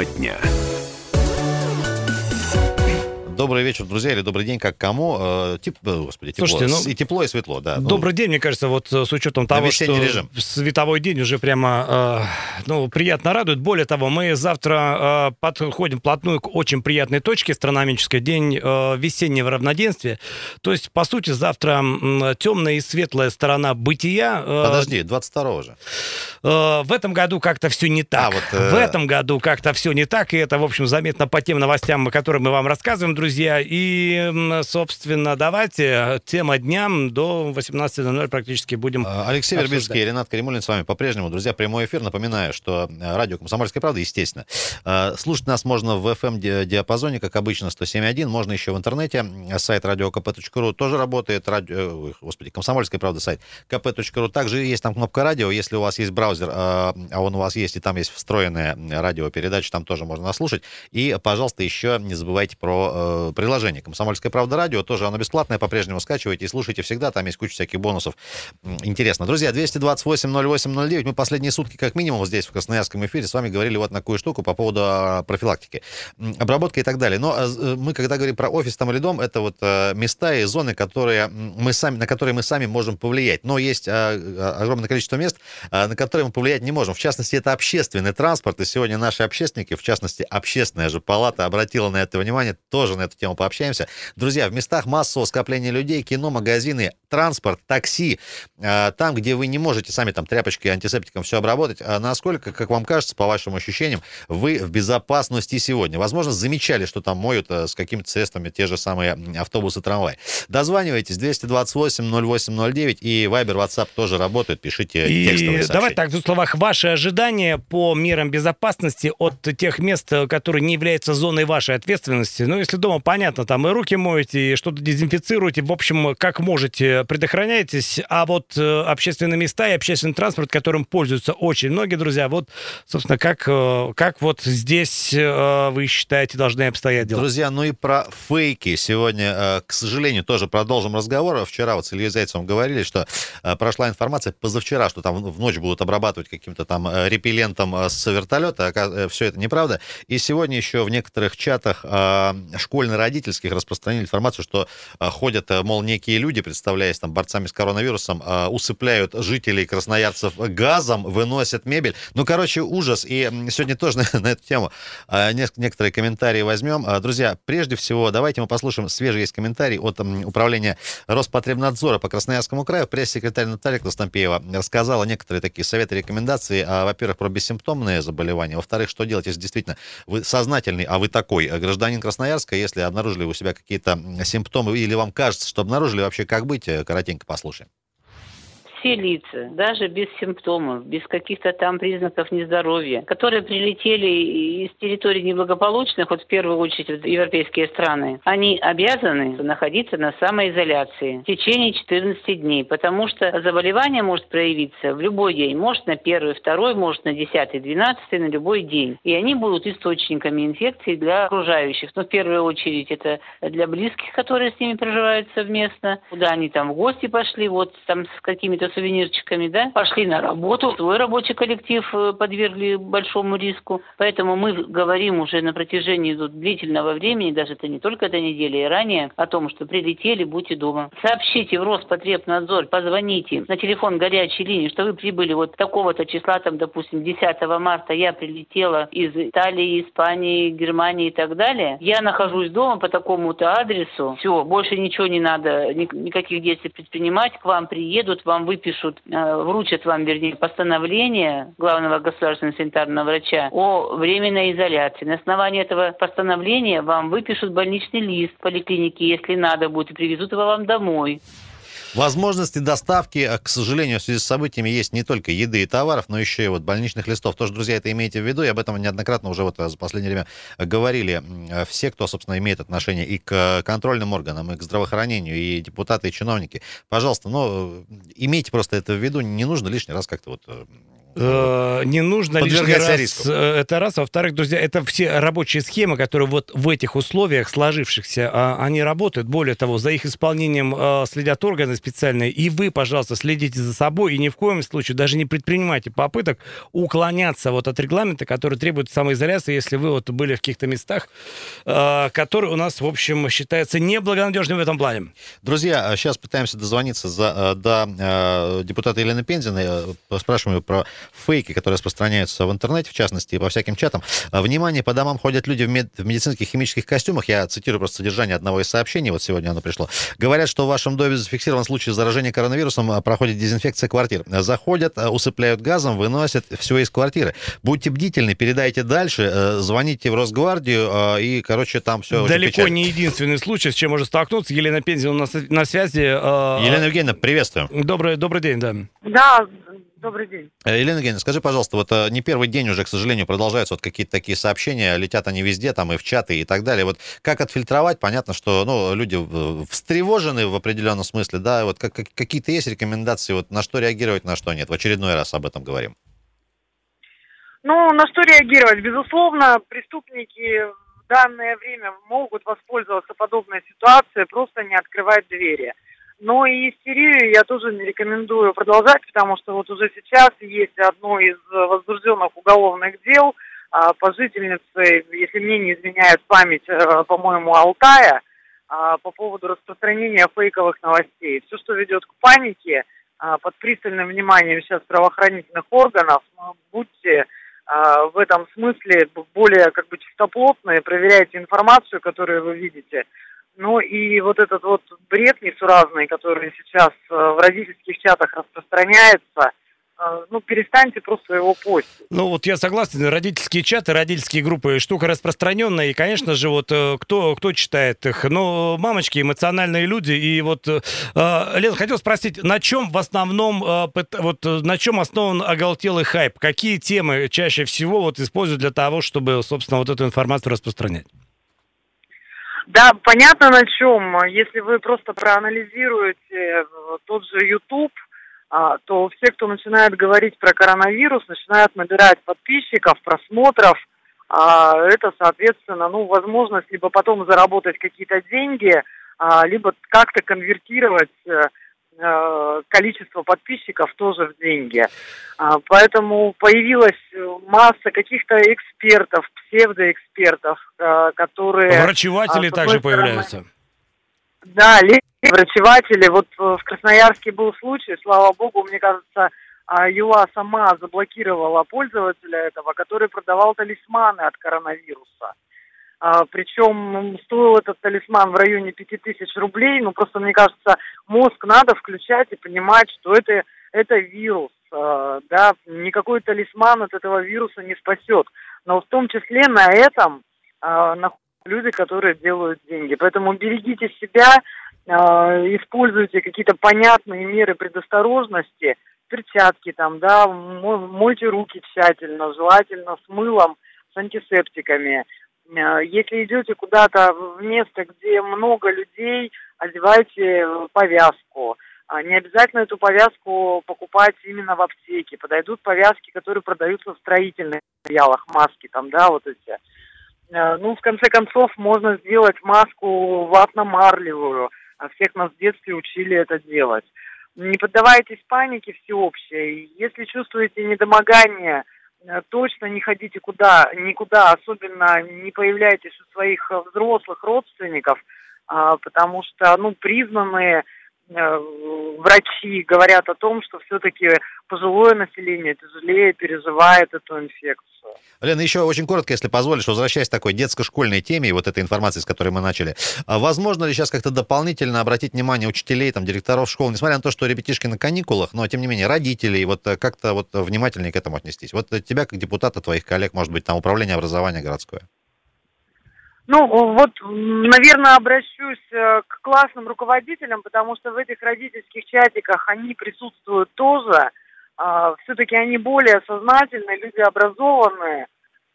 Тема дня. Добрый вечер, друзья, или добрый день, как кому. Э, тип, э, господи, тепло. Слушайте, ну, и тепло, и светло, да. Добрый день, мне кажется, вот э, с учетом того, что режим. световой день уже прямо э, ну, приятно радует. Более того, мы завтра э, подходим вплотную к очень приятной точке, астрономической день э, весеннего равноденствия. То есть, по сути, завтра э, темная и светлая сторона бытия. Э, Подожди, 22 же. Э, в этом году как-то все не так. А, вот, э... В этом году как-то все не так, и это, в общем, заметно по тем новостям, которые мы вам рассказываем, друзья друзья. И, собственно, давайте тема дня до 18.00 практически будем а, Алексей Вербицкий и Ренат Каримулин с вами по-прежнему. Друзья, прямой эфир. Напоминаю, что э, радио «Комсомольская правда», естественно. Э, слушать нас можно в FM-диапазоне, как обычно, 107.1. Можно еще в интернете. Сайт radiokp.ru тоже работает. Радио... Господи, «Комсомольская правда» сайт kp.ru. Также есть там кнопка радио. Если у вас есть браузер, э, а он у вас есть, и там есть встроенная радиопередача, там тоже можно слушать. И, пожалуйста, еще не забывайте про приложение «Комсомольская правда радио». Тоже оно бесплатное, по-прежнему скачивайте и слушайте всегда. Там есть куча всяких бонусов. Интересно. Друзья, 228-08-09. Мы последние сутки, как минимум, здесь, в Красноярском эфире, с вами говорили вот на такую штуку по поводу а, профилактики, обработки и так далее. Но э, мы, когда говорим про офис там или дом, это вот э, места и зоны, которые мы сами, на которые мы сами можем повлиять. Но есть а, а, огромное количество мест, на которые мы повлиять не можем. В частности, это общественный транспорт. И сегодня наши общественники, в частности, общественная же палата обратила на это внимание, тоже на эту тему пообщаемся. Друзья, в местах массового скопления людей, кино, магазины, транспорт, такси, а, там, где вы не можете сами там тряпочкой, антисептиком все обработать, а насколько, как вам кажется, по вашим ощущениям, вы в безопасности сегодня? Возможно, замечали, что там моют э, с какими-то средствами те же самые автобусы, трамваи. Дозванивайтесь 228-08-09 и Viber, WhatsApp тоже работают, пишите и текстовые сообщения. Давайте так, в двух словах, ваши ожидания по мерам безопасности от тех мест, которые не являются зоной вашей ответственности. Ну, если дома понятно, там и руки моете, и что-то дезинфицируете. В общем, как можете, предохраняйтесь. А вот э, общественные места и общественный транспорт, которым пользуются очень многие друзья, вот, собственно, как, э, как вот здесь э, вы считаете должны обстоять дела? Друзья, ну и про фейки сегодня, к сожалению, тоже продолжим разговор. Вчера вот с Ильей Зайцевым говорили, что прошла информация позавчера, что там в ночь будут обрабатывать каким-то там репеллентом с вертолета. Все это неправда. И сегодня еще в некоторых чатах школьно родительских распространили информацию, что а, ходят, э, мол, некие люди, представляясь там борцами с коронавирусом, а, усыпляют жителей красноярцев газом, выносят мебель. Ну, короче, ужас. И сегодня тоже на, на эту тему а, некоторые комментарии возьмем. Друзья, прежде всего, давайте мы послушаем свежий есть комментарий от управления Роспотребнадзора по Красноярскому краю. Пресс-секретарь Наталья Краснопеева рассказала некоторые такие советы, рекомендации. Во-первых, про бессимптомные заболевания. Во-вторых, что делать, если действительно вы сознательный, а вы такой э, гражданин Красноярска, если обнаружили у себя какие-то симптомы, или вам кажется, что обнаружили, вообще как быть, э, коротенько послушаем все лица, даже без симптомов, без каких-то там признаков нездоровья, которые прилетели из территорий неблагополучных, вот в первую очередь в европейские страны, они обязаны находиться на самоизоляции в течение 14 дней, потому что заболевание может проявиться в любой день, может на первый, второй, может на десятый, двенадцатый, на любой день. И они будут источниками инфекции для окружающих. Но в первую очередь это для близких, которые с ними проживают совместно, куда они там в гости пошли, вот там с какими-то сувенирчиками, да, пошли на работу, свой рабочий коллектив э, подвергли большому риску. Поэтому мы говорим уже на протяжении длительного времени, даже это не только этой недели и ранее, о том, что прилетели, будьте дома. Сообщите в Роспотребнадзор, позвоните на телефон горячей линии, что вы прибыли вот такого-то числа, там, допустим, 10 марта я прилетела из Италии, Испании, Германии и так далее. Я нахожусь дома по такому-то адресу. Все, больше ничего не надо, никаких действий предпринимать. К вам приедут, вам вы выпишут, э, вручат вам, вернее, постановление главного государственного санитарного врача о временной изоляции. На основании этого постановления вам выпишут больничный лист в поликлинике, если надо будет, и привезут его вам домой. Возможности доставки, э, к сожалению, в связи с событиями есть не только еды и товаров, но еще и вот больничных листов. Тоже, друзья, это имейте в виду, и об этом неоднократно уже вот э, за последнее время говорили э, все, кто, собственно, имеет отношение и к контрольным органам, и к здравоохранению, и депутаты, и чиновники. Пожалуйста, ну, имейте просто это в виду, не нужно лишний раз как-то вот не нужно лишний раз. Риску. Э, это раз. А во-вторых, друзья, это все рабочие схемы, которые вот в этих условиях сложившихся, а, они работают. Более того, за их исполнением э, следят органы специальные. И вы, пожалуйста, следите за собой и ни в коем случае даже не предпринимайте попыток уклоняться вот от регламента, который требует самоизоляции, если вы вот были в каких-то местах, которые у нас, в общем, считаются неблагонадежными в этом плане. Друзья, сейчас пытаемся дозвониться за, до депутата Елены Пензиной. Спрашиваем про фейки, которые распространяются в интернете, в частности, по всяким чатам. А, внимание, по домам ходят люди в, мед... в медицинских химических костюмах. Я цитирую просто содержание одного из сообщений, вот сегодня оно пришло. Говорят, что в вашем доме зафиксирован случай заражения коронавирусом, а, проходит дезинфекция квартир. Заходят, а, усыпляют газом, выносят все из квартиры. Будьте бдительны, передайте дальше, э, звоните в Росгвардию, и, короче, там все Далеко не единственный случай, с чем можно столкнуться. Елена Пензина у нас на связи. Елена Евгеньевна, приветствую. Добрый, добрый день, да. Да, Добрый день. Э, Елена Евгеньевна, скажи, пожалуйста, вот э, не первый день уже, к сожалению, продолжаются вот какие-то такие сообщения, летят они везде, там и в чаты и так далее. Вот как отфильтровать? Понятно, что ну, люди встревожены в определенном смысле, да, вот как, какие-то есть рекомендации, вот на что реагировать, на что нет? В очередной раз об этом говорим. Ну, на что реагировать? Безусловно, преступники в данное время могут воспользоваться подобной ситуацией, просто не открывать двери. Но и истерию я тоже не рекомендую продолжать, потому что вот уже сейчас есть одно из возбужденных уголовных дел а, по жительнице, если мне не изменяет память, а, по-моему, Алтая, а, по поводу распространения фейковых новостей. Все, что ведет к панике, а, под пристальным вниманием сейчас правоохранительных органов, ну, будьте в этом смысле более как бы чистоплотные, проверяйте информацию, которую вы видите, ну и вот этот вот бред несуразный, который сейчас э, в родительских чатах распространяется, э, ну, перестаньте просто его постить. Ну, вот я согласен, родительские чаты, родительские группы, штука распространенная, и, конечно же, вот э, кто, кто читает их? Ну, мамочки, эмоциональные люди, и вот, э, Лен, хотел спросить, на чем в основном, вот, на чем основан оголтелый хайп? Какие темы чаще всего вот используют для того, чтобы, собственно, вот эту информацию распространять? Да, понятно на чем. Если вы просто проанализируете э, тот же YouTube, а, то все, кто начинает говорить про коронавирус, начинают набирать подписчиков, просмотров. А, это, соответственно, ну, возможность либо потом заработать какие-то деньги, а, либо как-то конвертировать э, количество подписчиков тоже в деньги. А, поэтому появилась масса каких-то экспертов, псевдоэкспертов, э, которые... Врачеватели а, также стороны, появляются. Да, врачеватели. Вот э, в Красноярске был случай, слава богу, мне кажется, ЮА сама заблокировала пользователя этого, который продавал талисманы от коронавируса. А, причем стоил этот талисман в районе 5000 рублей. Ну, просто, мне кажется, мозг надо включать и понимать, что это, это вирус. А, да, никакой талисман от этого вируса не спасет. Но в том числе на этом а, находятся люди, которые делают деньги. Поэтому берегите себя, а, используйте какие-то понятные меры предосторожности, перчатки там, да, мойте руки тщательно, желательно с мылом, с антисептиками. Э, если идете куда-то в место, где много людей, одевайте повязку. А не обязательно эту повязку покупать именно в аптеке. Подойдут повязки, которые продаются в строительных материалах, маски там, да, вот эти. Э, ну, в конце концов, можно сделать маску ватно-марлевую. А всех нас в детстве учили это делать. Не поддавайтесь панике всеобщей. Если чувствуете недомогание, Э, точно не ходите куда, никуда, особенно не появляйтесь у своих э, взрослых родственников, а, потому что, ну, признанные Э, врачи говорят о том, что все-таки пожилое население тяжелее переживает эту инфекцию. Лена, еще очень коротко, если позволишь, возвращаясь к такой детско-школьной теме и вот этой информации, с которой мы начали. А возможно ли сейчас как-то дополнительно обратить внимание учителей, там, директоров школ, несмотря на то, что ребятишки на каникулах, но, тем не менее, родителей, вот э, как-то вот внимательнее к этому отнестись? Вот тебя, как депутата, твоих коллег, может быть, там, управление образования городское. Ну, вот, наверное, обращусь э, к классным руководителям, потому что в этих родительских чатиках они присутствуют тоже. А, Все-таки они более сознательные, люди образованные.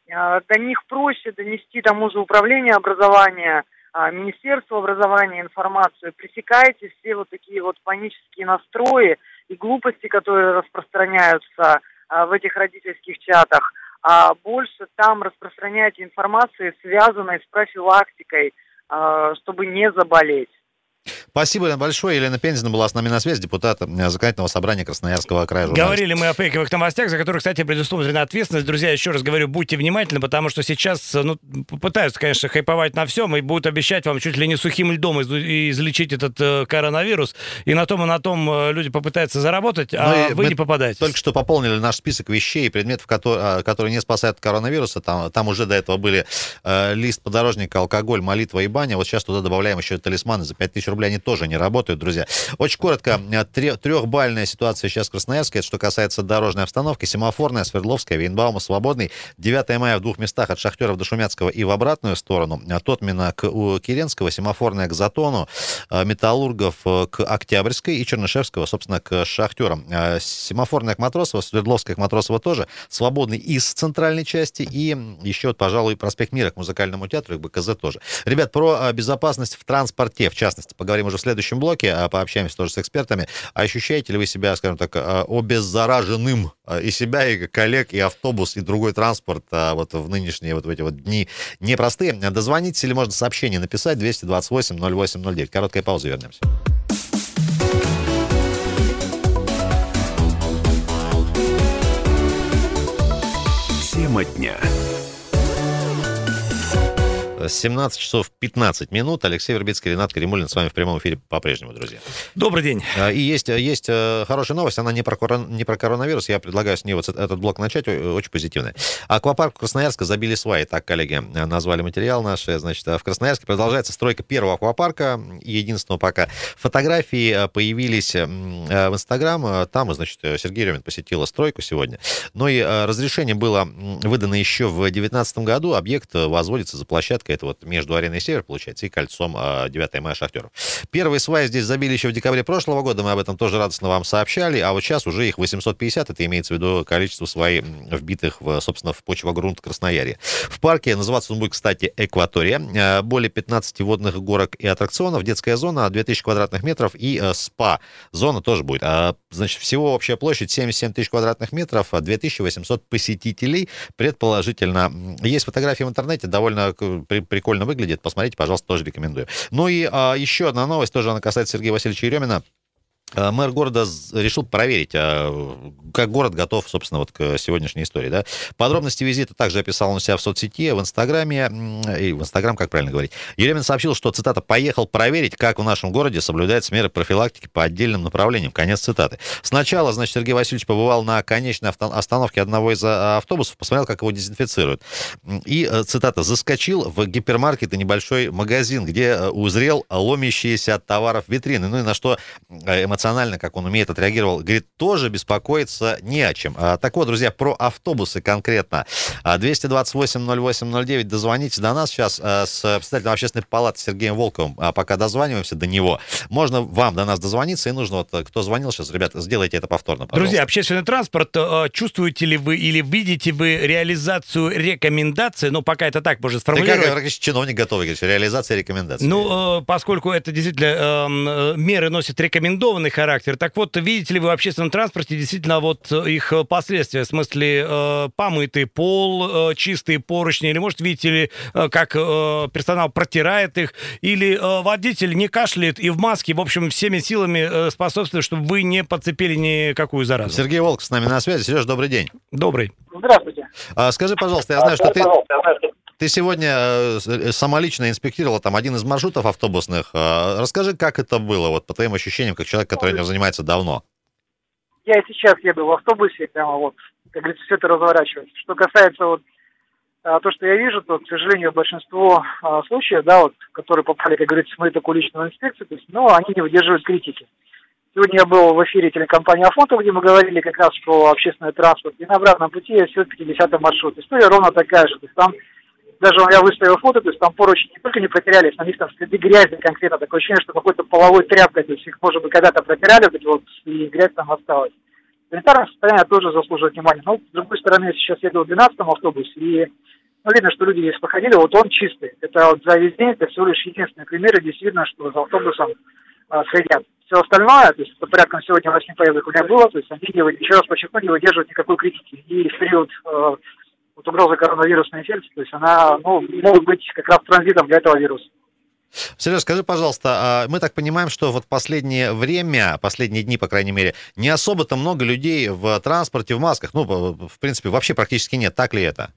А, до них проще донести тому же управление образования, а, Министерство образования информацию. Пресекайте все вот такие вот панические настрои и глупости, которые распространяются в этих родительских чатах, а больше там распространять информацию, связанной с профилактикой, чтобы не заболеть. Спасибо большое. Елена Пензина была с нами на связи, депутат э, Законодательного собрания Красноярского края. Журналист. Говорили мы о фейковых новостях, за которые, кстати, предусмотрена ответственность. Друзья, еще раз говорю, будьте внимательны, потому что сейчас э, ну, пытаются, конечно, хайповать на всем и будут обещать вам чуть ли не сухим льдом излечить этот э, коронавирус. И на том и на том э, люди попытаются заработать, а ну вы не попадаете. Только что пополнили наш список вещей и предметов, которые, которые не спасают от коронавируса. Там, там уже до этого были э, лист подорожника, алкоголь, молитва и баня. Вот сейчас туда добавляем еще талисманы за 5000 рублей. Они тоже не работают, друзья. Очень коротко, трехбальная ситуация сейчас в Красноярске, это что касается дорожной обстановки. Семафорная, Свердловская, Вейнбаума, Свободный. 9 мая в двух местах от Шахтеров до Шумяцкого и в обратную сторону. Тотмина к Киренского, Семафорная к Затону, а, Металлургов э, к Октябрьской и Чернышевского, собственно, к Шахтерам. Семафорная к Матросово, Свердловская к Матросово тоже. Свободный из центральной части и еще, пожалуй, проспект Мира к музыкальному театру и БКЗ тоже. Ребят, про безопасность в транспорте, в частности, поговорим уже в следующем блоке, а пообщаемся тоже с экспертами. Ощущаете ли вы себя, скажем так, а, обеззараженным а, и себя, и коллег, и автобус, и другой транспорт вот в нынешние вот в эти вот дни непростые? Дозвонитесь или можно сообщение написать 228 0809. Короткая пауза, вернемся. Тема дня. 17 часов 15 минут. Алексей Вербицкий, Ренат Каримулин с вами в прямом эфире по-прежнему, друзья. Добрый день. А, и есть, есть э, хорошая новость, она не про, не про коронавирус, я предлагаю с нее вот этот блок начать, очень позитивная. Аквапарк Красноярска забили сваи, так коллеги назвали материал наш. Значит, в Красноярске продолжается стройка первого аквапарка, единственного пока. Фотографии э, появились э, в Инстаграм, там, значит, Сергей Ремин посетила стройку сегодня. Но и разрешение было выдано еще в 2019 году, объект возводится за площадкой это вот между ареной Север, получается, и кольцом 9 а, мая Шахтеров. Первые сваи здесь забили еще в декабре прошлого года, мы об этом тоже радостно вам сообщали, а вот сейчас уже их 850, это имеется в виду количество свай вбитых, в, собственно, в почвогрунт Красноярья. В парке, называться он будет, кстати, Экватория, а, более 15 водных горок и аттракционов, детская зона 2000 квадратных метров и а, спа. Зона тоже будет. Значит, всего общая площадь 77 тысяч квадратных метров, 2800 посетителей, предположительно. Есть фотографии в интернете, довольно прикольно выглядит. Посмотрите, пожалуйста, тоже рекомендую. Ну и а, еще одна новость, тоже она касается Сергея Васильевича Еремина. Э, мэр города решил проверить, а, как город готов, собственно, вот к сегодняшней истории. Да? Подробности визита также описал он себя в соцсети, в Инстаграме, и в Инстаграм, как правильно говорить. Еремин сообщил, что, цитата, «поехал проверить, как в нашем городе соблюдаются меры профилактики по отдельным направлениям». Конец цитаты. Сначала, значит, Сергей Васильевич побывал на конечной остановке одного из а, автобусов, посмотрел, как его дезинфицируют. И, э, цитата, «заскочил в гипермаркет и небольшой магазин, где э, узрел ломящиеся от товаров витрины». Ну и на что эмоционально, как он умеет, отреагировал. Говорит, тоже беспокоиться не о чем. А, так вот, друзья, про автобусы конкретно. 228-08-09, дозвоните до нас сейчас а, с председателем общественной палаты Сергеем Волковым. А пока дозваниваемся до него. Можно вам до нас дозвониться, и нужно, вот кто звонил сейчас, ребят, сделайте это повторно, пожалуйста. Друзья, общественный транспорт, э, чувствуете ли вы или видите вы реализацию рекомендаций? Ну, пока это так можно сформулировать. Ты как чиновник готовый, говоришь, реализация рекомендаций. Ну, э, поскольку это действительно эм, э, меры носят рекомендованные определенный характер. Так вот, видите ли вы в общественном транспорте действительно вот э, их э, последствия, в смысле э, помытый пол, э, чистые поручни, или, может, видите ли, э, как э, персонал протирает их, или э, водитель не кашляет и в маске, в общем, всеми силами э, способствует, чтобы вы не подцепили никакую заразу. Сергей Волк с нами на связи. Сереж, добрый день. Добрый. Здравствуйте. А, скажи, пожалуйста, я знаю, что ты... Ты сегодня э, самолично инспектировала там один из маршрутов автобусных. А, расскажи, как это было, вот по твоим ощущениям, как человек, который этим занимается давно. Я сейчас еду в автобусе, прямо вот, как говорится, все это разворачивается. Что касается вот а, то, что я вижу, то, к сожалению, большинство а, случаев, да, вот, которые попали, как говорится, в мою такую личную инспекцию, то есть, ну, они не выдерживают критики. Сегодня я был в эфире телекомпании Афонтов, где мы говорили как раз про общественный транспорт. И на обратном пути я сел 50 маршрут. История ровно такая же. То есть там даже я выставил фото, то есть там поручни не только не потерялись, на них там следы грязи конкретно, такое ощущение, что какой-то половой тряпкой, то есть их, может быть, когда-то протирали, вот вот, и грязь там осталась. Санитарное состояние тоже заслуживает внимания. Но, с другой стороны, я сейчас еду в 12-м автобусе, и ну, видно, что люди здесь походили, вот он чистый. Это вот за весь день, это всего лишь единственный пример, и действительно, что за автобусом а, следят. все остальное, то есть по порядком сегодня 8 поездок у меня было, то есть они, еще раз подчеркну, не выдерживают никакой критики. И в период э, вот угрозы коронавирусной инфекции, то есть она, ну, может быть как раз транзитом для этого вируса. Сереж, скажи, пожалуйста, а мы так понимаем, что вот последнее время, последние дни, по крайней мере, не особо-то много людей в транспорте в масках. Ну, в принципе, вообще практически нет. Так ли это?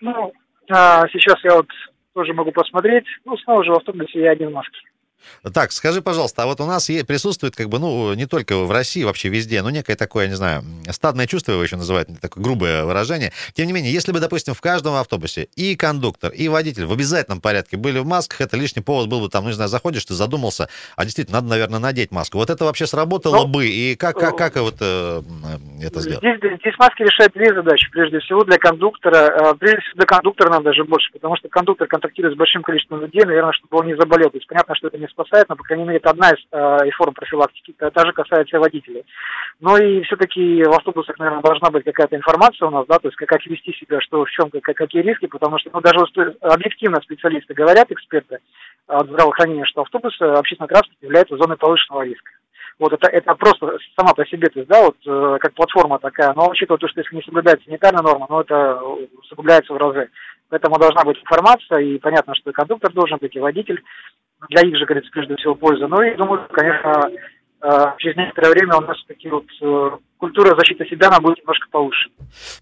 Ну, а сейчас я вот тоже могу посмотреть. Ну, снова же в автобусе я один в маске. Так, скажи, пожалуйста, а вот у нас присутствует, как бы, ну, не только в России, вообще везде, ну, некое такое, я не знаю, стадное чувство его еще называют, такое грубое выражение. Тем не менее, если бы, допустим, в каждом автобусе и кондуктор, и водитель в обязательном порядке были в масках, это лишний повод был бы там, ну, не знаю, заходишь, ты задумался, а действительно, надо, наверное, надеть маску. Вот это вообще сработало ну, бы, и как, как, как вот э, это сделать? Здесь, здесь маски решают две задачи, прежде всего для кондуктора. Э, прежде всего для кондуктора надо даже больше, потому что кондуктор контактирует с большим количеством людей, наверное, чтобы он не заболел. То есть понятно, что это не спасает, но, по крайней мере, это одна из, э, из форм профилактики, это также касается водителей. Но и все-таки в автобусах, наверное, должна быть какая-то информация у нас, да, то есть как, как вести себя, что в чем, как, какие риски, потому что, ну, даже объективно специалисты говорят, эксперты от здравоохранения, что автобус, общественный транспорт является зоной повышенного риска. Вот это, это просто сама по себе, то есть, да, вот э, как платформа такая, но учитывая то, что если не соблюдается санитарная норма, ну, это усугубляется в разы. Поэтому должна быть информация, и понятно, что и кондуктор должен быть, и водитель для их же, говорится, прежде всего польза. Ну и думаю, конечно, через некоторое время у нас такие вот э, культура защиты себя, она будет немножко повыше.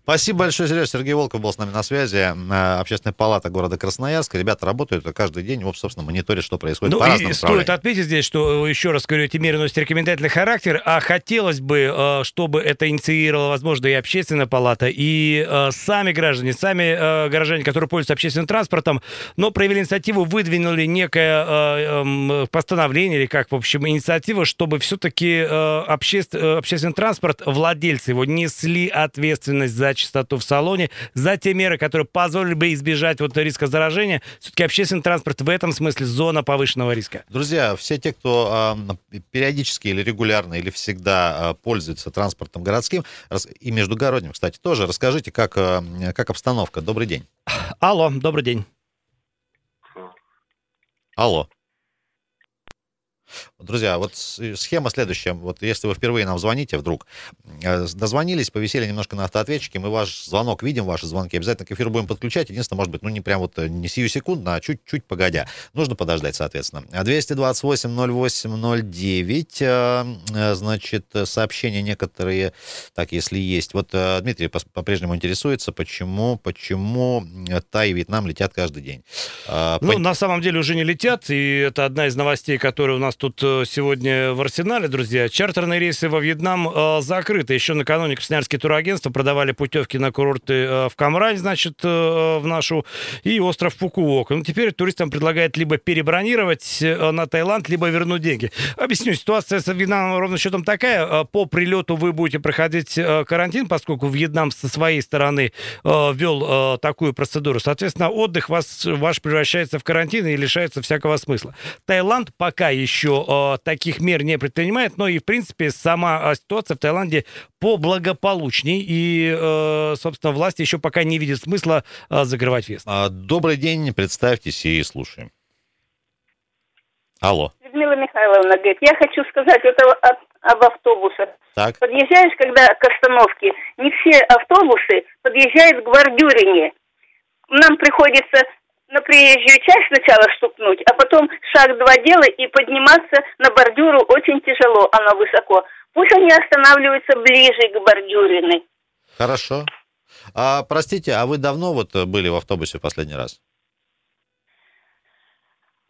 Спасибо большое, Сереж. Сергей Волков был с нами на связи. Э, Общественная палата города Красноярска. Ребята работают каждый день, вот, собственно, мониторят, что происходит ну, по разным и Стоит отметить здесь, что, еще раз говорю, эти меры носят рекомендательный характер, а хотелось бы, э, чтобы это инициировала, возможно, и общественная палата, и э, сами граждане, сами горожане, которые пользуются общественным транспортом, но проявили инициативу, выдвинули некое эм, постановление или как, в общем, инициатива, чтобы все-таки общественный транспорт владельцы его несли ответственность за чистоту в салоне, за те меры, которые позволили бы избежать вот риска заражения. Все-таки общественный транспорт в этом смысле зона повышенного риска. Друзья, все те, кто э, периодически или регулярно или всегда э, пользуется транспортом городским и междугородним, кстати, тоже, расскажите, как, э, как обстановка. Добрый день. Алло, добрый день. Алло. Друзья, вот схема следующая. Вот если вы впервые нам звоните вдруг, э, дозвонились, повисели немножко на автоответчике, мы ваш звонок видим, ваши звонки, обязательно к эфиру будем подключать. Единственное, может быть, ну не прям вот э, не сию секунду, а чуть-чуть погодя. Нужно подождать, соответственно. 228-08-09, э, значит, сообщения некоторые, так, если есть. Вот Дмитрий по-прежнему интересуется, почему, почему Тай и Вьетнам летят каждый день. Ну, По... на самом деле уже не летят, и это одна из новостей, которые у нас тут э, сегодня в арсенале, друзья. Чартерные рейсы во Вьетнам э, закрыты. Еще накануне Красноярские турагентства продавали путевки на курорты э, в Камрань, значит, э, в нашу, и остров Фукуок. Но ну, теперь туристам предлагают либо перебронировать э, на Таиланд, либо вернуть деньги. Объясню, ситуация с Вьетнамом ровно счетом такая. Э, по прилету вы будете проходить э, карантин, поскольку Вьетнам со своей стороны э, ввел э, такую процедуру. Соответственно, отдых вас, ваш превращается в карантин и лишается всякого смысла. Таиланд пока еще таких мер не предпринимает, но и, в принципе, сама э, ситуация в Таиланде поблагополучней, и, э, собственно, власти еще пока не видят смысла э, закрывать въезд. А, добрый день, представьтесь и слушаем. Алло. Людмила Михайловна говорит, я хочу сказать вот об, об автобусах. Так. Подъезжаешь, когда к остановке, не все автобусы подъезжают к бордюрине. Нам приходится на приезжую часть сначала стукнуть, а потом шаг-два делать и подниматься на бордюру очень тяжело, она высоко. Пусть они останавливаются ближе к бордюриной. Хорошо. А, простите, а вы давно вот были в автобусе в последний раз?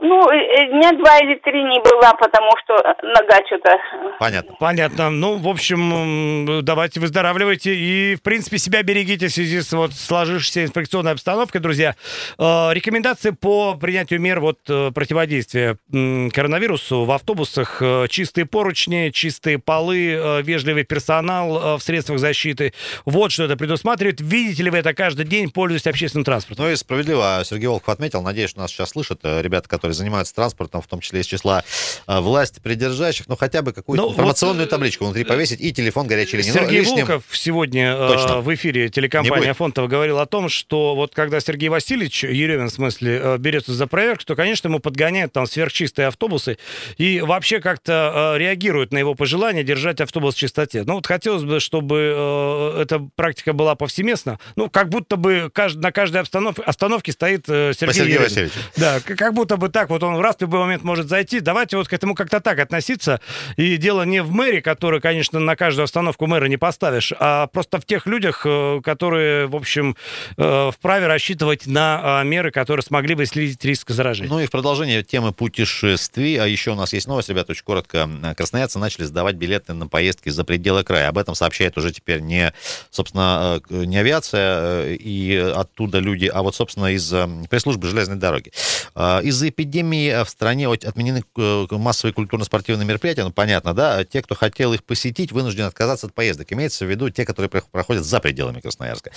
Ну, э, э, дня два или три не была, потому что нога что-то... Понятно. Понятно. Ну, в общем, давайте выздоравливайте и, в принципе, себя берегите в связи с вот сложившейся инфекционной обстановкой, друзья. Э, рекомендации по принятию мер вот противодействия коронавирусу в автобусах. Чистые поручни, чистые полы, вежливый персонал в средствах защиты. Вот что это предусматривает. Видите ли вы это каждый день, пользуясь общественным транспортом? Ну и справедливо Сергей Волков отметил. Надеюсь, что нас сейчас слышат ребята, которые которые занимаются транспортом, в том числе из числа а, власти придержащих, ну хотя бы какую-то ну, информационную вот, табличку внутри повесить и телефон горячей линии. Ну, Сергей лишним... Волков сегодня Точно. в эфире телекомпании Афонтова говорил о том, что вот когда Сергей Васильевич, Еремин в смысле, берется за проверку, то, конечно, ему подгоняют там сверхчистые автобусы и вообще как-то реагируют на его пожелание держать автобус в чистоте. Ну вот хотелось бы, чтобы эта практика была повсеместна. Ну, как будто бы на каждой остановке стоит Сергей, Сергей Васильевич. Да, как будто бы так вот он раз в любой момент может зайти. Давайте вот к этому как-то так относиться. И дело не в мэре, который, конечно, на каждую остановку мэра не поставишь, а просто в тех людях, э, которые, в общем, э, вправе рассчитывать на а, меры, которые смогли бы снизить риск заражения. Ну и в продолжение темы путешествий, а еще у нас есть новость, ребята, очень коротко. Красноярцы начали сдавать билеты на поездки за пределы края. Об этом сообщает уже теперь не, собственно, э, не авиация и оттуда люди, а вот, собственно, из пресс-службы железной дороги. Из-за эпидемии в стране отменены массовые культурно-спортивные мероприятия, ну, понятно, да, те, кто хотел их посетить, вынуждены отказаться от поездок. Имеется в виду те, которые проходят за пределами Красноярска.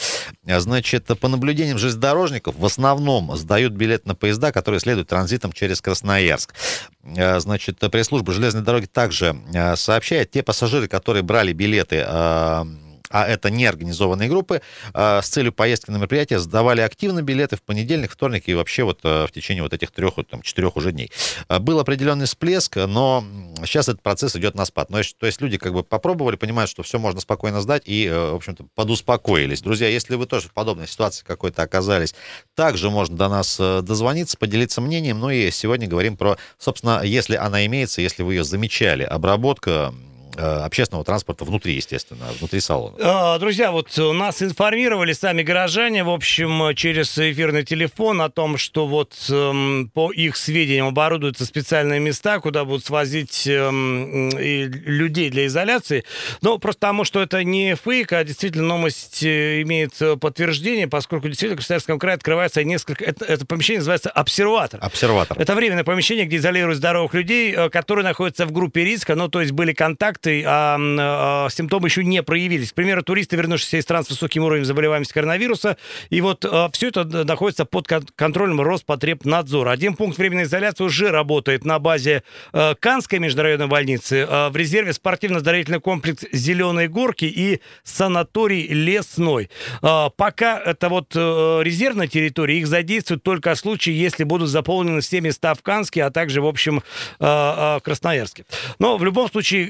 Значит, по наблюдениям железнодорожников, в основном сдают билет на поезда, которые следуют транзитом через Красноярск. Значит, пресс-служба железной дороги также сообщает, те пассажиры, которые брали билеты а это не организованные группы, а, с целью поездки на мероприятие сдавали активно билеты в понедельник, вторник и вообще вот а, в течение вот этих трех, там, четырех уже дней. А, был определенный всплеск, но сейчас этот процесс идет на спад. Но, то есть люди как бы попробовали, понимают, что все можно спокойно сдать и, э, в общем-то, подуспокоились. Друзья, если вы тоже в подобной ситуации какой-то оказались, также можно до нас э, дозвониться, поделиться мнением. Ну и сегодня говорим про, собственно, если она имеется, если вы ее замечали, обработка Э, общественного транспорта внутри, естественно, внутри салона. А, друзья, вот нас информировали сами горожане, в общем, через эфирный телефон о том, что вот эм, по их сведениям оборудуются специальные места, куда будут свозить эм, людей для изоляции. Ну, просто потому, что это не фейк, а действительно новость э, имеет подтверждение, поскольку действительно в Красноярском крае открывается несколько... Это, это помещение называется обсерватор. Обсерватор. Это временное помещение, где изолируют здоровых людей, э, которые находятся в группе риска, ну, то есть были контакты инфекции, а, а симптомы еще не проявились. К примеру, туристы, вернувшиеся из стран с высоким уровнем заболеваемости коронавируса, и вот а, все это находится под контролем Роспотребнадзора. Один пункт временной изоляции уже работает на базе а, Канской межрайонной больницы, а, в резерве спортивно-оздоровительный комплекс «Зеленые горки» и санаторий «Лесной». А, пока это вот а, резервная территория, их задействуют только в случае, если будут заполнены все места в Канске, а также, в общем, а, а, Красноярске. Но в любом случае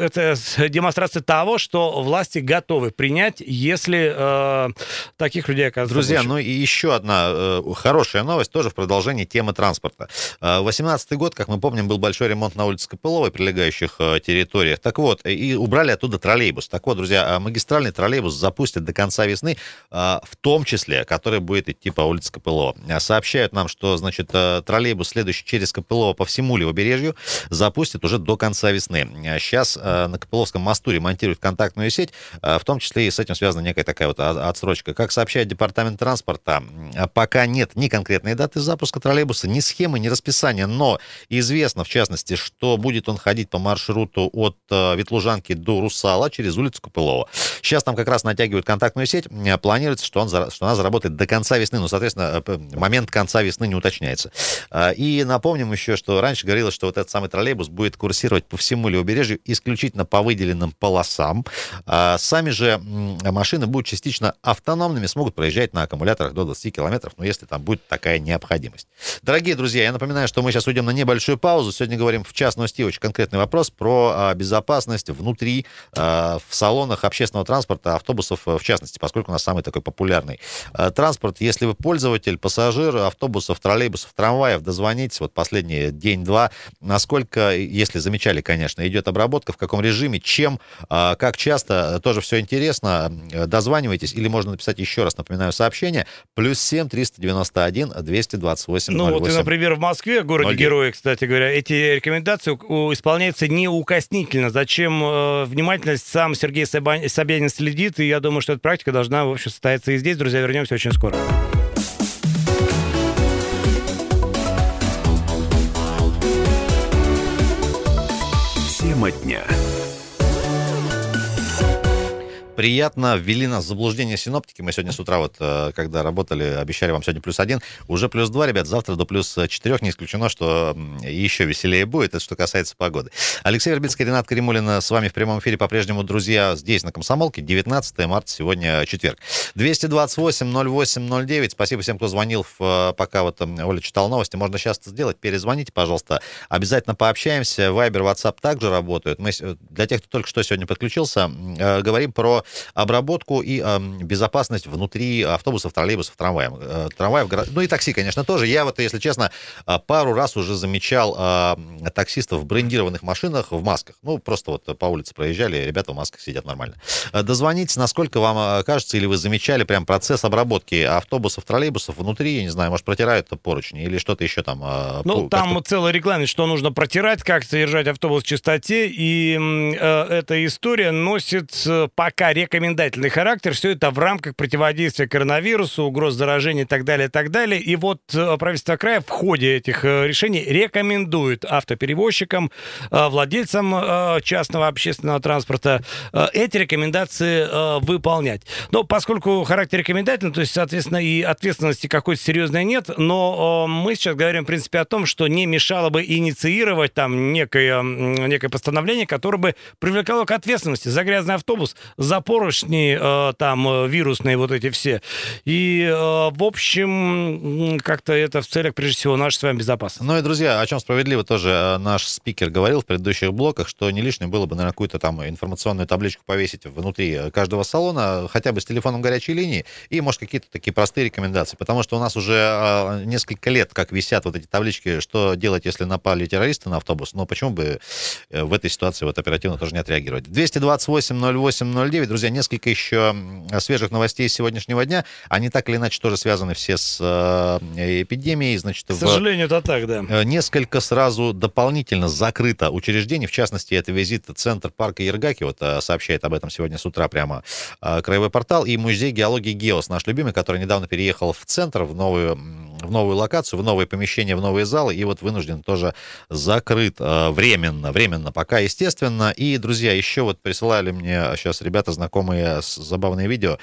это демонстрация того, что власти готовы принять, если э, таких людей оказывается Друзья, больше. ну и еще одна э, хорошая новость, тоже в продолжении темы транспорта. 18 э, год, как мы помним, был большой ремонт на улице Копыловой, прилегающих э, территориях. Так вот, и убрали оттуда троллейбус. Так вот, друзья, магистральный троллейбус запустят до конца весны, э, в том числе, который будет идти по улице Копылова. Сообщают нам, что, значит, э, троллейбус, следующий через Копылова по всему левобережью, запустят уже до конца весны. Сейчас э, на Копыловском мосту ремонтируют контактную сеть, э, в том числе и с этим связана некая такая вот отсрочка. Как сообщает Департамент транспорта, пока нет ни конкретной даты запуска троллейбуса, ни схемы, ни расписания, но известно, в частности, что будет он ходить по маршруту от э, Ветлужанки до Русала через улицу Копылова. Сейчас там как раз натягивают контактную сеть, планируется, что, он, что она заработает до конца весны, но, соответственно, момент конца весны не уточняется. И напомним еще, что раньше говорилось, что вот этот самый троллейбус будет курсировать по всему левобережью побережью исключительно по выделенным полосам. А сами же машины будут частично автономными, смогут проезжать на аккумуляторах до 20 километров, но если там будет такая необходимость. Дорогие друзья, я напоминаю, что мы сейчас уйдем на небольшую паузу. Сегодня говорим, в частности, очень конкретный вопрос про а, безопасность внутри, а, в салонах общественного транспорта, автобусов в частности, поскольку у нас самый такой популярный транспорт. Если вы пользователь, пассажир автобусов, троллейбусов, трамваев, дозвонитесь, вот последний день-два, насколько, если замечали, конечно, идет обработка, в каком режиме, чем, а, как часто, тоже все интересно. Дозванивайтесь или можно написать еще раз, напоминаю, сообщение. Плюс 7 391 228 Ну вот, и, например, в Москве, городе Герои, кстати говоря, эти рекомендации исполняются неукоснительно. Зачем э, внимательность сам Сергей Собянин следит, и я думаю, что эта практика должна, в общем, состояться и здесь. Друзья, вернемся очень скоро. Приятно. Ввели нас в заблуждение синоптики. Мы сегодня с утра, вот, э, когда работали, обещали вам сегодня плюс один. Уже плюс два, ребят. Завтра до плюс четырех. Не исключено, что еще веселее будет. Это что касается погоды. Алексей Вербицкий, Ренат Каримулин с вами в прямом эфире по-прежнему, друзья, здесь на Комсомолке. 19 марта, сегодня четверг. 228-08-09. Спасибо всем, кто звонил, в, пока вот Оля читал новости. Можно сейчас это сделать. Перезвоните, пожалуйста. Обязательно пообщаемся. Вайбер, WhatsApp также работают. Мы, для тех, кто только что сегодня подключился, э, говорим про обработку и э, безопасность внутри автобусов, троллейбусов, трамваев. Э, трамваев, ну и такси, конечно, тоже. Я вот, если честно, э, пару раз уже замечал э, таксистов в брендированных машинах в масках. Ну, просто вот по улице проезжали, ребята в масках сидят нормально. Э, дозвонитесь, насколько вам кажется, или вы замечали прям процесс обработки автобусов, троллейбусов внутри, я не знаю, может, протирают поручни или что-то еще там? Ну, там целая реклама, что нужно протирать, как содержать автобус в чистоте, и э, эта история носит пока рекомендательный характер. Все это в рамках противодействия коронавирусу, угроз заражения и так далее, и так далее. И вот э, правительство края в ходе этих э, решений рекомендует автоперевозчикам, э, владельцам частного общественного транспорта эти рекомендации выполнять. Но поскольку характер рекомендательный, то есть, соответственно, и ответственности какой-то серьезной нет, но мы сейчас говорим, в принципе, о том, что не мешало бы инициировать там некое, некое постановление, которое бы привлекало к ответственности за грязный автобус, за поручни э, там э, вирусные вот эти все. И, э, в общем, как-то это в целях, прежде всего, нашей с вами безопасности. Ну и, друзья, о чем справедливо тоже наш спикер говорил в предыдущих блоках, что не лишним было бы, наверное, какую-то там информационную табличку повесить внутри каждого салона, хотя бы с телефоном горячей линии, и, может, какие-то такие простые рекомендации, потому что у нас уже несколько лет как висят вот эти таблички, что делать, если напали террористы на автобус, но почему бы в этой ситуации вот оперативно тоже не отреагировать. 228-08-09. Друзья, несколько еще свежих новостей с сегодняшнего дня. Они так или иначе тоже связаны все с э, эпидемией. Значит, К сожалению, это так, да. Э, несколько сразу дополнительно закрыто учреждений. В частности, это визит центр парка Ергаки. Вот э, сообщает об этом сегодня с утра прямо краевой портал. И музей геологии Геос, наш любимый, который недавно переехал в центр, в новую в новую локацию, в новое помещение, в новые залы, и вот вынужден тоже закрыт э, временно, временно пока, естественно. И, друзья, еще вот присылали мне сейчас ребята, знакомые забавные видео,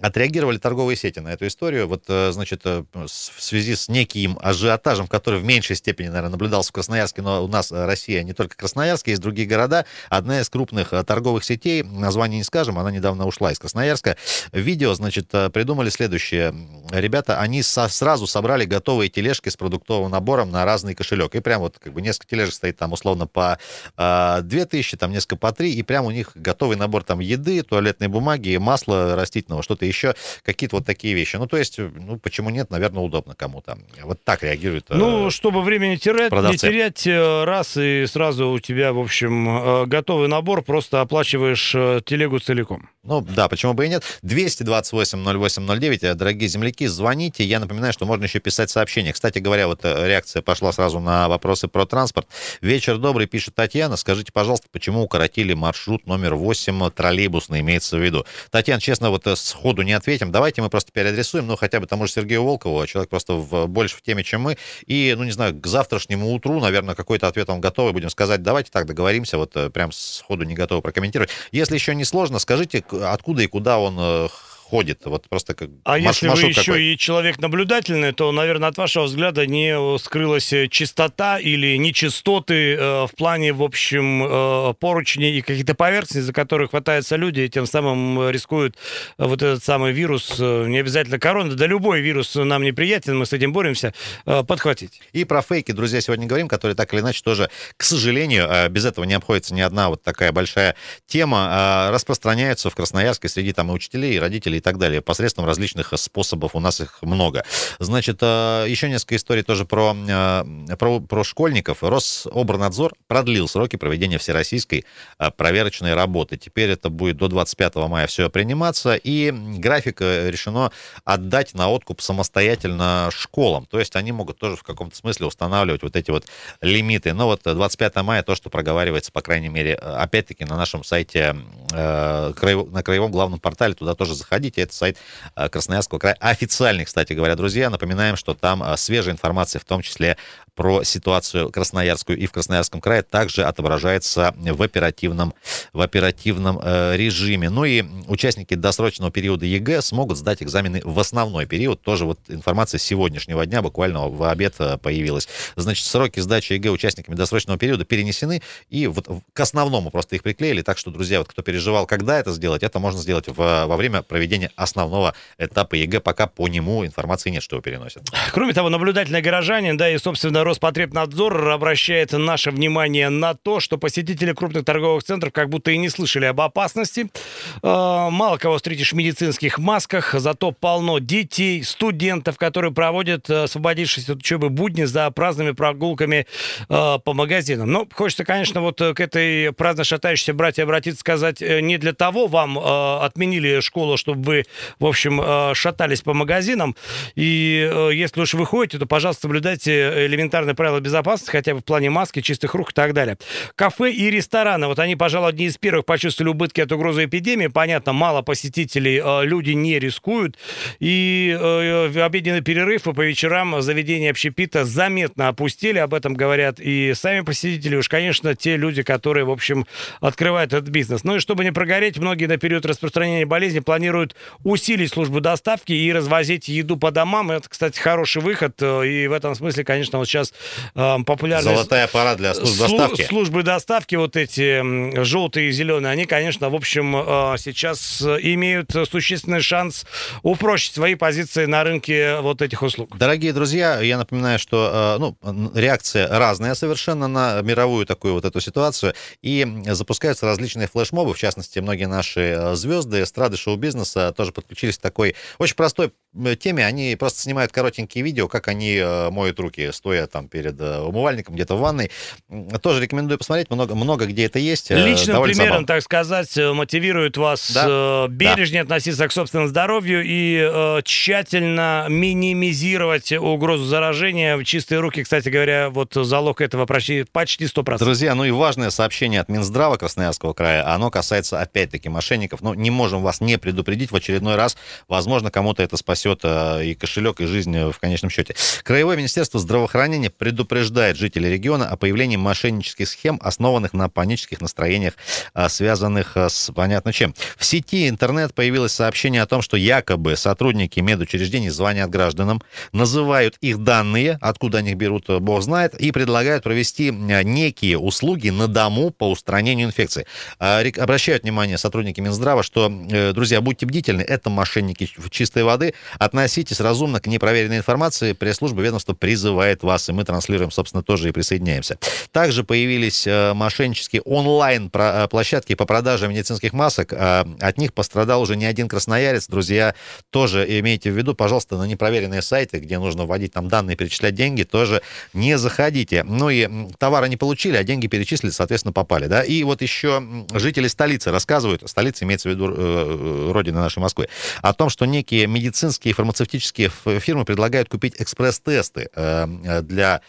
отреагировали торговые сети на эту историю. Вот, э, значит, э, в связи с неким ажиотажем, который в меньшей степени, наверное, наблюдался в Красноярске, но у нас Россия не только Красноярск, есть другие города. Одна из крупных торговых сетей, название не скажем, она недавно ушла из Красноярска. Видео, значит, придумали следующее. Ребята, они со, сразу собрали собрали готовые тележки с продуктовым набором на разный кошелек. И прям вот как бы несколько тележек стоит там условно по э, а, 2000, там несколько по 3, и прям у них готовый набор там еды, туалетной бумаги, масла растительного, что-то еще, какие-то вот такие вещи. Ну, то есть, ну, почему нет, наверное, удобно кому-то. Вот так реагирует э, Ну, чтобы времени терять, продавцы. не терять э, раз, и сразу у тебя, в общем, э, готовый набор, просто оплачиваешь телегу целиком. Ну, да, почему бы и нет. 228-08-09, дорогие земляки, звоните. Я напоминаю, что можно еще писать сообщения. Кстати говоря, вот э, реакция пошла сразу на вопросы про транспорт. Вечер добрый, пишет Татьяна. Скажите, пожалуйста, почему укоротили маршрут номер 8 троллейбусный, имеется в виду? Татьяна, честно, вот э, сходу не ответим. Давайте мы просто переадресуем, ну, хотя бы тому же Сергею Волкову. Человек просто в, больше в теме, чем мы. И, ну, не знаю, к завтрашнему утру, наверное, какой-то ответ вам готовы будем сказать. Давайте так договоримся, вот э, прям сходу не готовы прокомментировать. Если еще не сложно, скажите, откуда и куда он ходит. Вот просто как А если вы еще и человек наблюдательный, то, наверное, от вашего взгляда не скрылась чистота или нечистоты э, в плане, в общем, э, поручней и каких-то поверхностей, за которых хватаются люди, и тем самым рискуют вот этот самый вирус, э, не обязательно корона, да любой вирус нам неприятен, мы с этим боремся, э, подхватить. И про фейки, друзья, сегодня говорим, которые так или иначе тоже, к сожалению, э, без этого не обходится ни одна вот такая большая тема, э, распространяются в Красноярске среди там и учителей, и родителей, и так далее, посредством различных способов, у нас их много. Значит, э, еще несколько историй тоже про, э, про, про школьников. Рособорнадзор продлил сроки проведения всероссийской э, проверочной работы. Теперь это будет до 25 мая все приниматься, и график решено отдать на откуп самостоятельно школам. То есть они могут тоже в каком-то смысле устанавливать вот эти вот лимиты. Но вот 25 мая то, что проговаривается, по крайней мере, опять-таки на нашем сайте, на краевом главном портале, туда тоже заходить заходите, это сайт э, Красноярского края. Официальный, кстати говоря, друзья. Напоминаем, что там э, свежая информация, в том числе про ситуацию красноярскую и в Красноярском крае также отображается в оперативном, в оперативном э, режиме. Ну и участники досрочного периода ЕГЭ смогут сдать экзамены в основной период. Тоже вот информация сегодняшнего дня, буквально в обед э, появилась. Значит, сроки сдачи ЕГЭ участниками досрочного периода перенесены, и вот к основному просто их приклеили. Так что, друзья, вот кто переживал, когда это сделать, это можно сделать в, во время проведения основного этапа ЕГЭ. Пока по нему информации нет, что его переносят. Кроме того, наблюдательные горожане, да, и, собственно, Роспотребнадзор обращает наше внимание на то, что посетители крупных торговых центров как будто и не слышали об опасности. Э, мало кого встретишь в медицинских масках, зато полно детей, студентов, которые проводят э, освободившись от учебы будни за праздными прогулками э, по магазинам. Но хочется, конечно, вот к этой праздно шатающейся братья обратиться, сказать, не для того вам отменили школу, чтобы вы, в общем, шатались по магазинам. И если уж вы ходите, то, пожалуйста, соблюдайте элементарные правила безопасности, хотя бы в плане маски, чистых рук и так далее. Кафе и рестораны. Вот они, пожалуй, одни из первых почувствовали убытки от угрозы эпидемии. Понятно, мало посетителей, э, люди не рискуют. И э, в обеденный перерыв и по вечерам заведения общепита заметно опустили. Об этом говорят и сами посетители. Уж, конечно, те люди, которые, в общем, открывают этот бизнес. Ну и чтобы не прогореть, многие на период распространения болезни планируют усилить службу доставки и развозить еду по домам. Это, кстати, хороший выход. Э, и в этом смысле, конечно, вот сейчас популярность... Золотая пора для службы доставки. Службы доставки, вот эти желтые и зеленые, они, конечно, в общем, э, сейчас имеют существенный шанс упрочить свои позиции на рынке вот этих услуг. Дорогие друзья, я напоминаю, что э, ну, реакция разная совершенно на мировую такую вот эту ситуацию, и запускаются различные флешмобы, в частности, многие наши э, звезды эстрады шоу-бизнеса тоже подключились к такой очень простой теме, они просто снимают коротенькие видео, как они моют руки, стоя там перед умывальником где-то в ванной. Тоже рекомендую посмотреть, много, много где это есть. Личным примером, забавно. так сказать, мотивирует вас да? бережнее да. относиться к собственному здоровью и э, тщательно минимизировать угрозу заражения. Чистые руки, кстати говоря, вот залог этого почти, почти 100%. Друзья, ну и важное сообщение от Минздрава Красноярского края. Оно касается, опять-таки, мошенников. Но не можем вас не предупредить в очередной раз. Возможно, кому-то это спасет э, и кошелек, и жизнь в конечном счете. Краевое министерство здравоохранения предупреждает жителей региона о появлении мошеннических схем, основанных на панических настроениях, э, связанных э, с понятно чем. В сети интернет появилось сообщение о том, что якобы сотрудники медучреждений звонят гражданам, называют их данные, откуда они их берут, э, бог знает, и предлагают провести некие услуги на дому по устранению инфекции. А, обращают внимание сотрудники Минздрава, что, э, друзья, будьте бдительны, это мошенники в чистой воды, относитесь разумно к непроверенной информации, пресс-служба ведомства призывает вас, мы транслируем, собственно, тоже и присоединяемся. Также появились мошеннические онлайн-площадки по продаже медицинских масок. А, от них пострадал уже не один красноярец. Друзья, тоже имейте в виду, пожалуйста, на непроверенные сайты, где нужно вводить там данные, перечислять деньги, тоже не заходите. Ну и товары не получили, а деньги перечислили, соответственно, попали. Да? И вот еще жители столицы рассказывают, столица имеется в виду э, родина нашей Москвы, о том, что некие медицинские и фармацевтические фирмы предлагают купить экспресс-тесты э, для Э,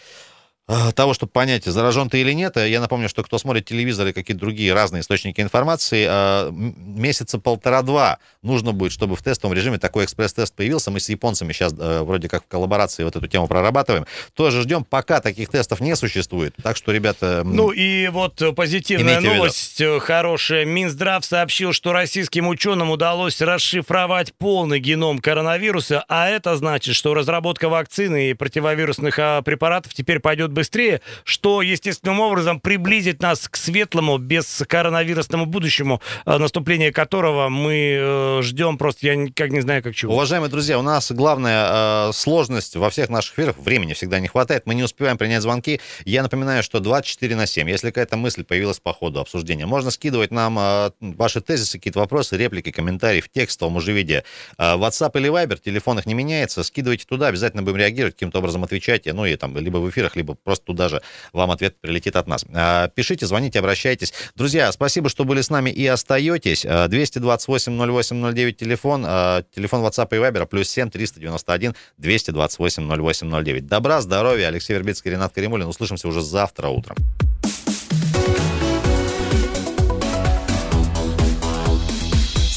того, чтобы понять, заражен ты или нет, э, я напомню, что кто смотрит телевизор и какие-то другие разные источники информации, э, месяца полтора-два нужно будет, чтобы в тестовом режиме такой экспресс-тест появился. Мы с японцами сейчас вроде как в коллаборации вот эту тему прорабатываем. Тоже ждем, пока таких тестов не существует. Так что, ребята... Ну и вот позитивная новость, хорошая. Минздрав сообщил, что российским ученым удалось расшифровать полный геном коронавируса, а это значит, что разработка вакцины и противовирусных а, препаратов теперь пойдет быстрее, что естественным образом приблизит нас к светлому, без коронавирусному будущему, э, наступление которого мы э, ждем просто, я никак не знаю, как чего. Уважаемые друзья, у нас главная э, сложность во всех наших эфирах, времени всегда не хватает, мы не успеваем принять звонки. Я напоминаю, что 24 на 7, если какая-то мысль появилась по ходу обсуждения, можно скидывать нам э, ваши тезисы, какие-то вопросы, реплики, комментарии в текстовом уже виде. Э, WhatsApp или Viber, телефон их не меняется, скидывайте туда, обязательно будем реагировать, каким-то образом отвечайте, ну и там либо в эфирах, либо просто туда же вам ответ прилетит от нас. А, пишите, звоните, обращайтесь. Друзья, спасибо, что были с нами и остаетесь. 228-08-09 телефон, а, телефон WhatsApp и Viber, плюс 7 391 228 08 09. Добра, здоровья, Алексей Вербицкий, Ренат Каримулин. Услышимся уже завтра утром.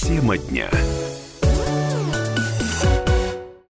Тема дня.